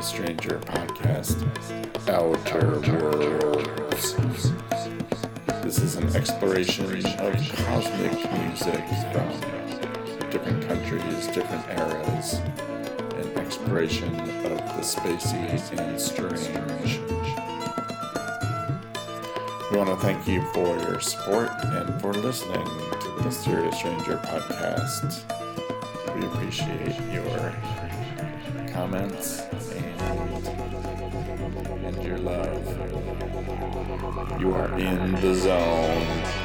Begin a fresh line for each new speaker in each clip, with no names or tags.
Mysterious Stranger podcast, Outer Worlds. This is an exploration of cosmic music from different countries, different eras, an exploration of the spacey and strange. We want to thank you for your support and for listening to the Mysterious Stranger podcast. We appreciate your comments and, and your love. You are in the zone.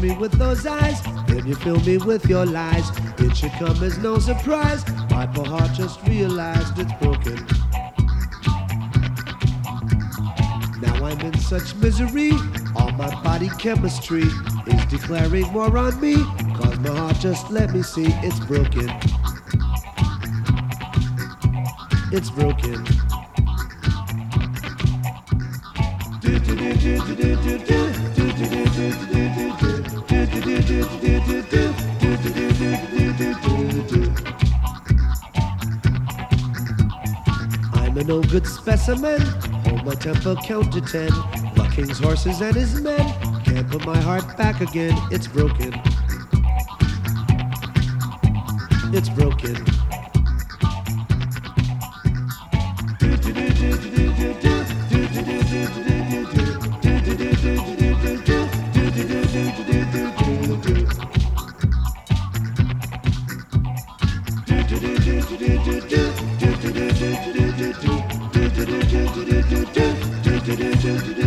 Me with those eyes, then you fill me with your lies. It should come as no surprise. My poor heart just realized it's broken. Now I'm in such misery, all my body chemistry is declaring war on me. Cause my heart just let me see it's broken. It's broken. do do do do Do, do, do, do, do, do, do. I'm a no good specimen. Hold my temper, count to ten. The king's horses and his men. Can't put my heart back again. It's broken. It's broken.
do, do.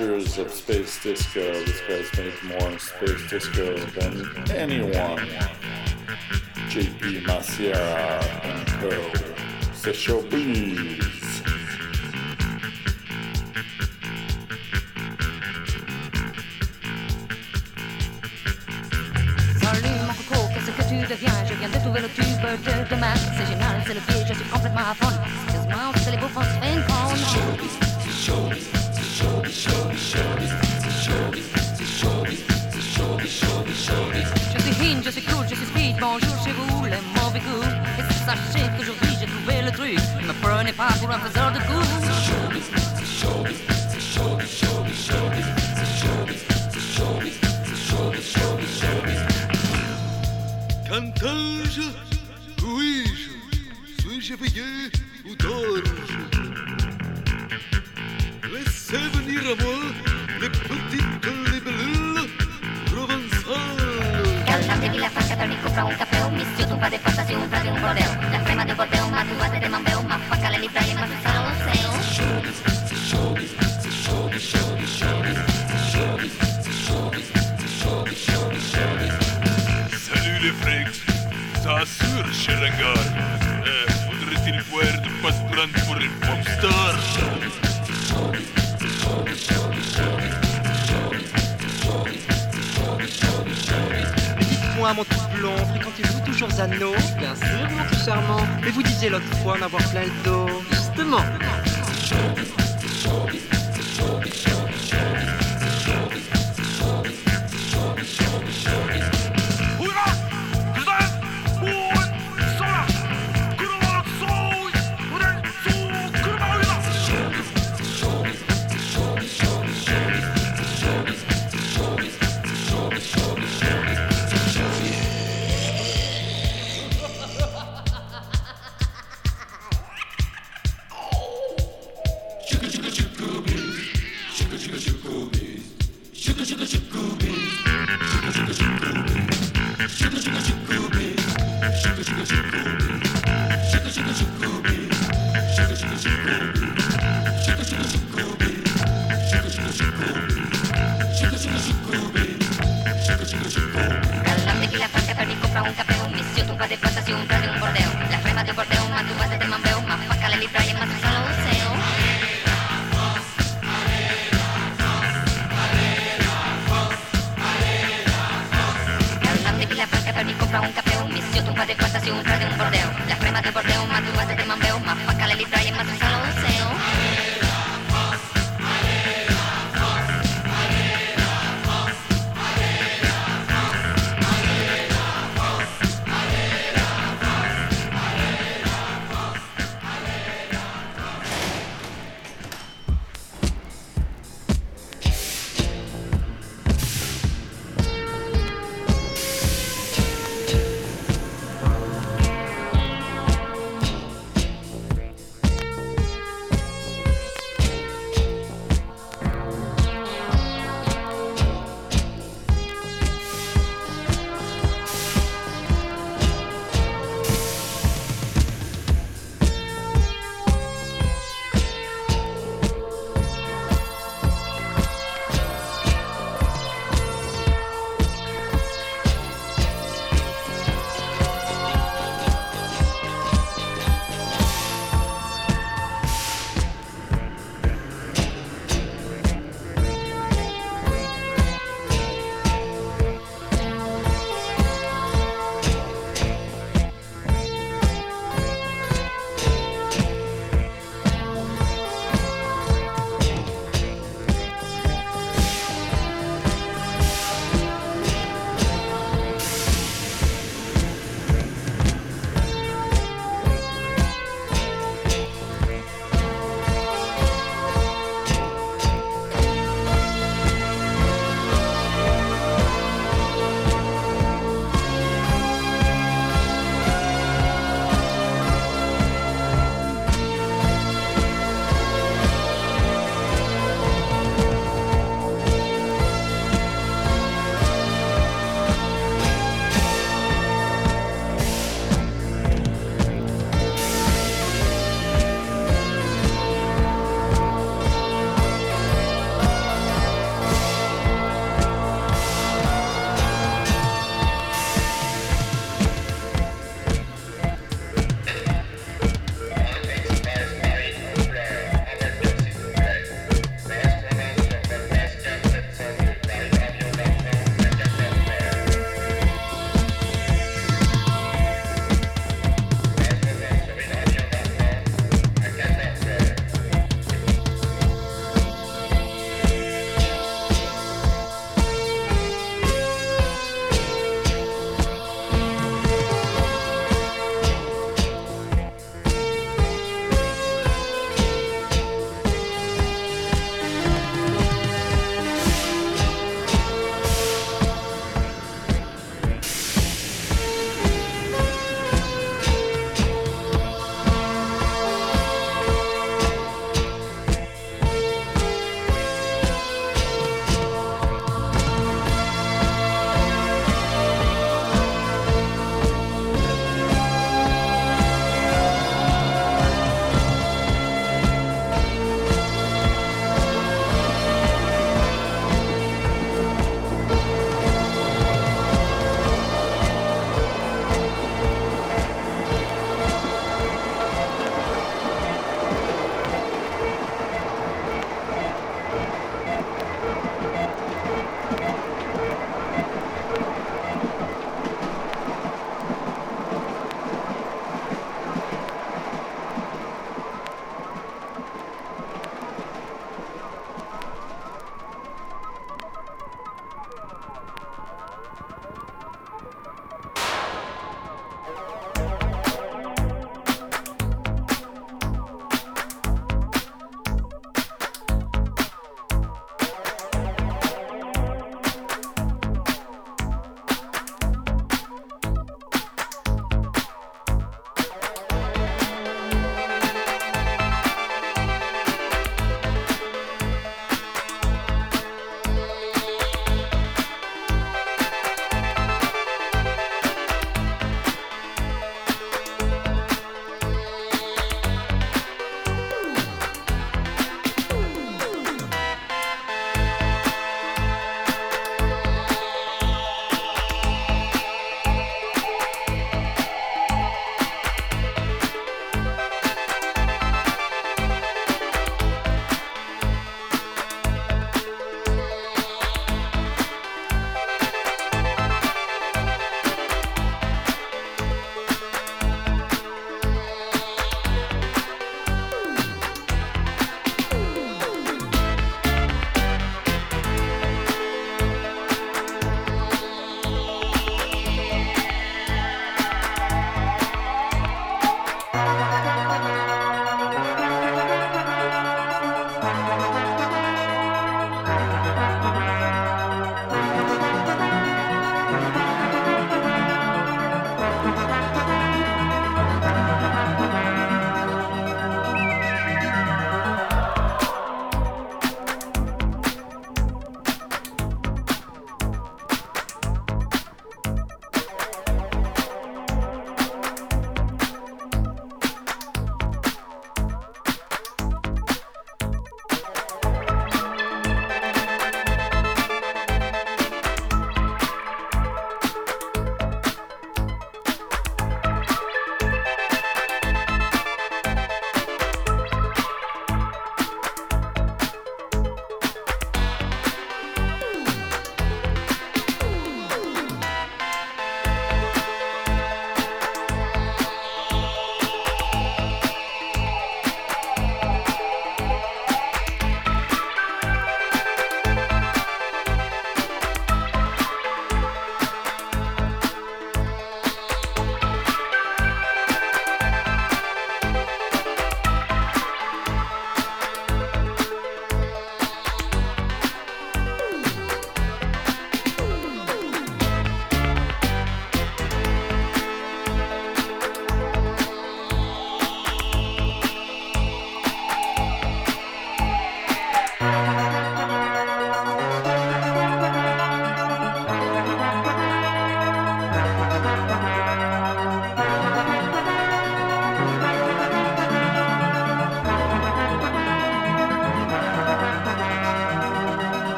Masters of space disco. This guy's made more space disco than anyone. JP Massiera and Co. C'est Showbiz.
Salut mon coco, qu'est-ce que tu deviens Je viens de trouver le tube de demain C'est génial, c'est le pied, je suis complètement à fond je suis speed, bonjour chez vous, les mauvais goûts. Et sachez qu'aujourd'hui j'ai trouvé le truc, ne me prenez pas pour un faiseur de coups. C'est showbiz, c'est showbiz, c'est showbiz, showbiz, showbiz, c'est showbiz, c'est showbiz, c'est showbiz, showbiz, showbiz.
Cantage, oui, suis-je éveillé ou dors-je Laissez venir à moi pra mim comprar um
café, um mistildo, um par de e um prato de um bordel Na crema de bordel, uma duada de mambel, uma faca leve pra ele, mas o salão Se Showbiz, se showbiz, se showbiz, se showbiz, se showbiz, se
Salut les freaks, ça assure, cher hangar. Eh, faudrait-il voir de passe grande pour une popstar? Showbiz, showbiz, showbiz, showbiz, showbiz, showbiz, showbiz.
Dites-moi, mon tout blond, fréquentez-vous toujours Zano Bien sûr, mon tout charmant. Mais vous disiez l'autre fois en avoir plein le dos. Justement.
Thank you.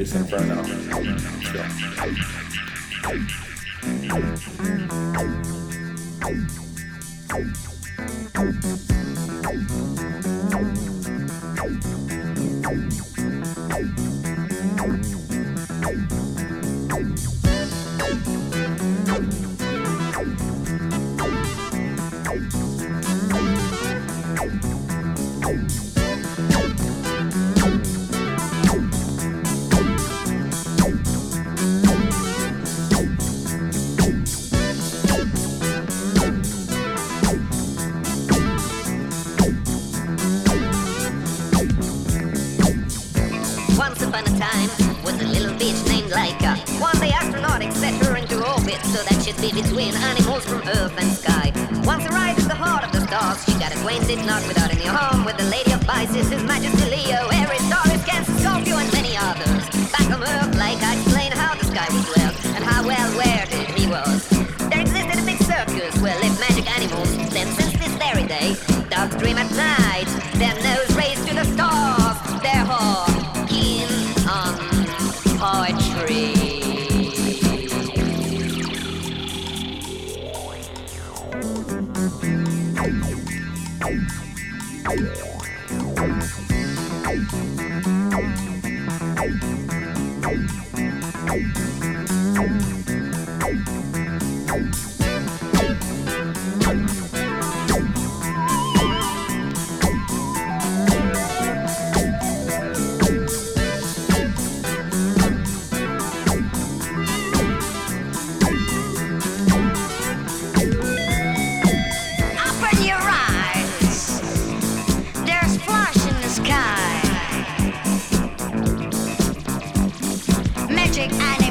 Space Inferno. Let's
acquainted not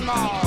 Magic animals.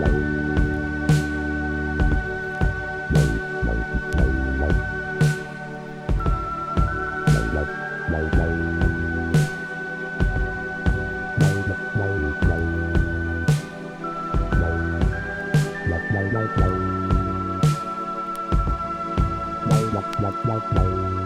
Bye. Bye.